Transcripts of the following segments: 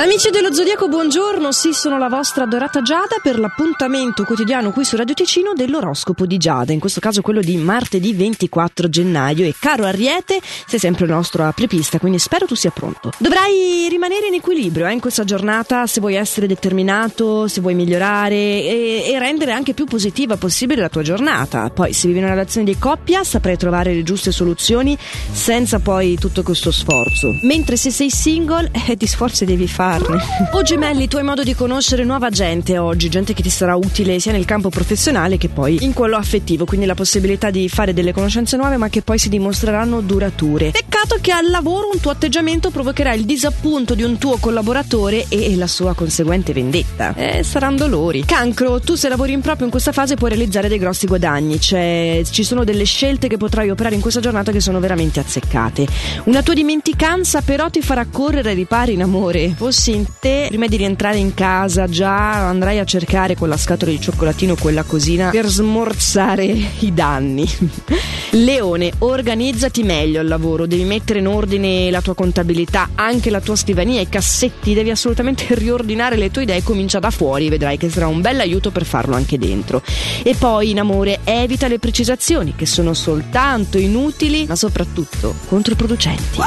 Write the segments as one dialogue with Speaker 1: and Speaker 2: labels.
Speaker 1: Amici dello Zodiaco, buongiorno. Sì, sono la vostra adorata Giada per l'appuntamento quotidiano qui su Radio Ticino dell'oroscopo di Giada, in questo caso quello di martedì 24 gennaio. E caro Ariete, sei sempre il nostro apripista, quindi spero tu sia pronto. Dovrai rimanere in equilibrio eh, in questa giornata se vuoi essere determinato, se vuoi migliorare e, e rendere anche più positiva possibile la tua giornata. Poi, se vivi una relazione di coppia, saprai trovare le giuste soluzioni senza poi tutto questo sforzo. Mentre se sei single, eh, di sforzi devi fare farne. O gemelli, tu hai modo di conoscere nuova gente oggi, gente che ti sarà utile sia nel campo professionale che poi in quello affettivo, quindi la possibilità di fare delle conoscenze nuove ma che poi si dimostreranno durature. Peccato che al lavoro un tuo atteggiamento provocherà il disappunto di un tuo collaboratore e la sua conseguente vendetta. Eh, saranno dolori. Cancro, tu se lavori in proprio in questa fase puoi realizzare dei grossi guadagni, cioè ci sono delle scelte che potrai operare in questa giornata che sono veramente azzeccate. Una tua dimenticanza però ti farà correre ai ripari in amore fossi in te, prima di rientrare in casa, già andrai a cercare quella scatola di cioccolatino, quella cosina, per smorzare i danni. Leone, organizzati meglio al lavoro, devi mettere in ordine la tua contabilità, anche la tua scrivania, i cassetti, devi assolutamente riordinare le tue idee, comincia da fuori, vedrai che sarà un bel aiuto per farlo anche dentro. E poi in amore evita le precisazioni che sono soltanto inutili, ma soprattutto controproducenti.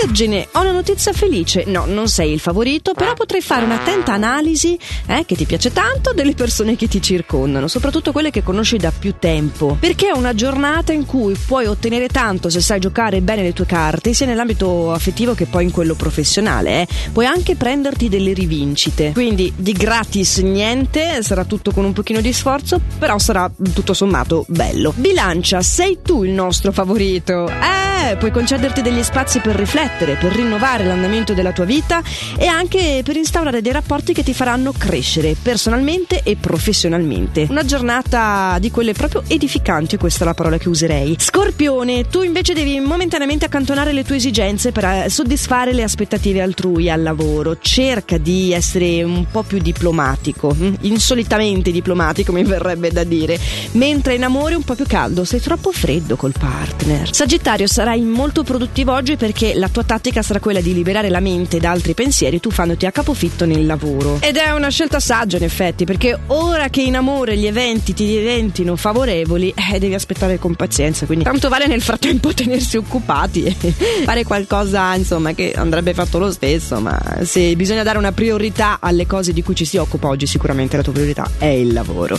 Speaker 1: Vergine, ho una notizia felice. No, non sei il favorito favorito, però potrai fare un'attenta analisi eh, che ti piace tanto delle persone che ti circondano, soprattutto quelle che conosci da più tempo, perché è una giornata in cui puoi ottenere tanto se sai giocare bene le tue carte, sia nell'ambito affettivo che poi in quello professionale. Eh. Puoi anche prenderti delle rivincite, quindi di gratis niente, sarà tutto con un pochino di sforzo, però sarà tutto sommato bello. Bilancia, sei tu il nostro favorito. Eh, puoi concederti degli spazi per riflettere, per rinnovare l'andamento della tua vita e anche per instaurare dei rapporti che ti faranno crescere personalmente e professionalmente. Una giornata di quelle proprio edificanti, questa è la parola che userei. Scorpione, tu invece devi momentaneamente accantonare le tue esigenze per eh, soddisfare le aspettative altrui al lavoro. Cerca di essere un po' più diplomatico, hm? insolitamente diplomatico mi verrebbe da dire, mentre in amore un po' più caldo, sei troppo freddo col partner. Sagittario, sarai molto produttivo oggi perché la tua tattica sarà quella di liberare la mente da altri pensieri tuffandoti a capofitto nel lavoro. Ed è una scelta saggia in effetti, perché ora che in amore gli eventi ti diventino favorevoli, eh, devi aspettare con pazienza, quindi tanto vale nel frattempo tenersi occupati e fare qualcosa, insomma, che andrebbe fatto lo stesso, ma se bisogna dare una priorità alle cose di cui ci si occupa oggi, sicuramente la tua priorità è il lavoro.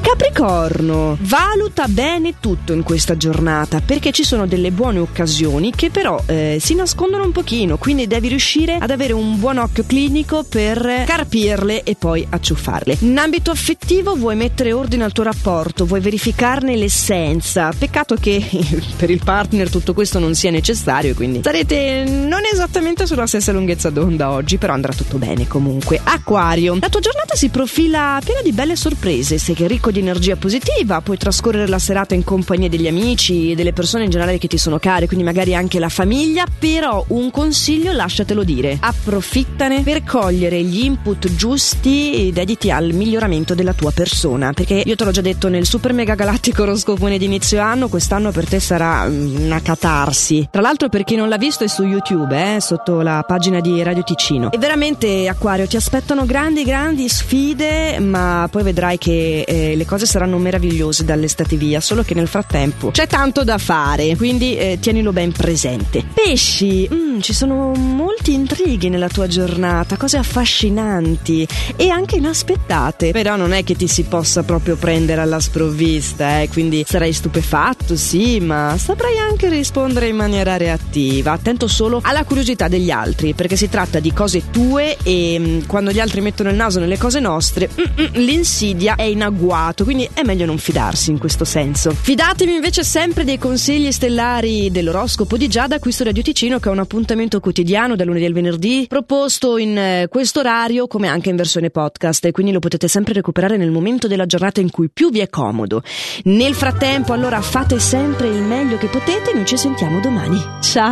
Speaker 1: Capricorno, valuta bene tutto in questa giornata, perché ci sono delle buone occasioni che però eh, si nascondono un pochino, quindi devi riuscire ad avere un buon occhio clinico per carpirle e poi acciuffarle. In ambito affettivo vuoi mettere ordine al tuo rapporto, vuoi verificarne l'essenza. Peccato che per il partner tutto questo non sia necessario, quindi sarete non esattamente sulla stessa lunghezza d'onda oggi, però andrà tutto bene comunque. Acquario, la tua giornata si profila piena di belle sorprese, sei ricco di energia positiva, puoi trascorrere la serata in compagnia degli amici e delle persone in generale che ti sono care, quindi magari anche la famiglia, però un consiglio lasciatelo dire. Approfitta approfittane per cogliere gli input giusti e dediti al miglioramento della tua persona. Perché io te l'ho già detto nel super mega galattico oroscopone di inizio anno, quest'anno per te sarà mm, una catarsi. Tra l'altro, per chi non l'ha visto, è su YouTube, eh, sotto la pagina di Radio Ticino. E veramente, Acquario, ti aspettano grandi, grandi sfide, ma poi vedrai che eh, le cose saranno meravigliose dall'estate via. Solo che nel frattempo c'è tanto da fare, quindi eh, tienilo ben presente. Pesci, mm, ci sono molti intrighi nella tua giornata cose affascinanti e anche inaspettate. Però non è che ti si possa proprio prendere alla sprovvista, eh? quindi sarai stupefatto, sì, ma saprai anche rispondere in maniera reattiva. Attento solo alla curiosità degli altri, perché si tratta di cose tue e mm, quando gli altri mettono il naso nelle cose nostre, mm, mm, l'insidia è in agguato, quindi è meglio non fidarsi in questo senso. Fidatevi invece sempre dei consigli stellari dell'oroscopo di Giada qui su Radio Ticino, che è un appuntamento quotidiano dal lunedì al venerdì proposto posto in eh, questo orario come anche in versione podcast e quindi lo potete sempre recuperare nel momento della giornata in cui più vi è comodo. Nel frattempo allora fate sempre il meglio che potete, noi ci sentiamo domani. Ciao!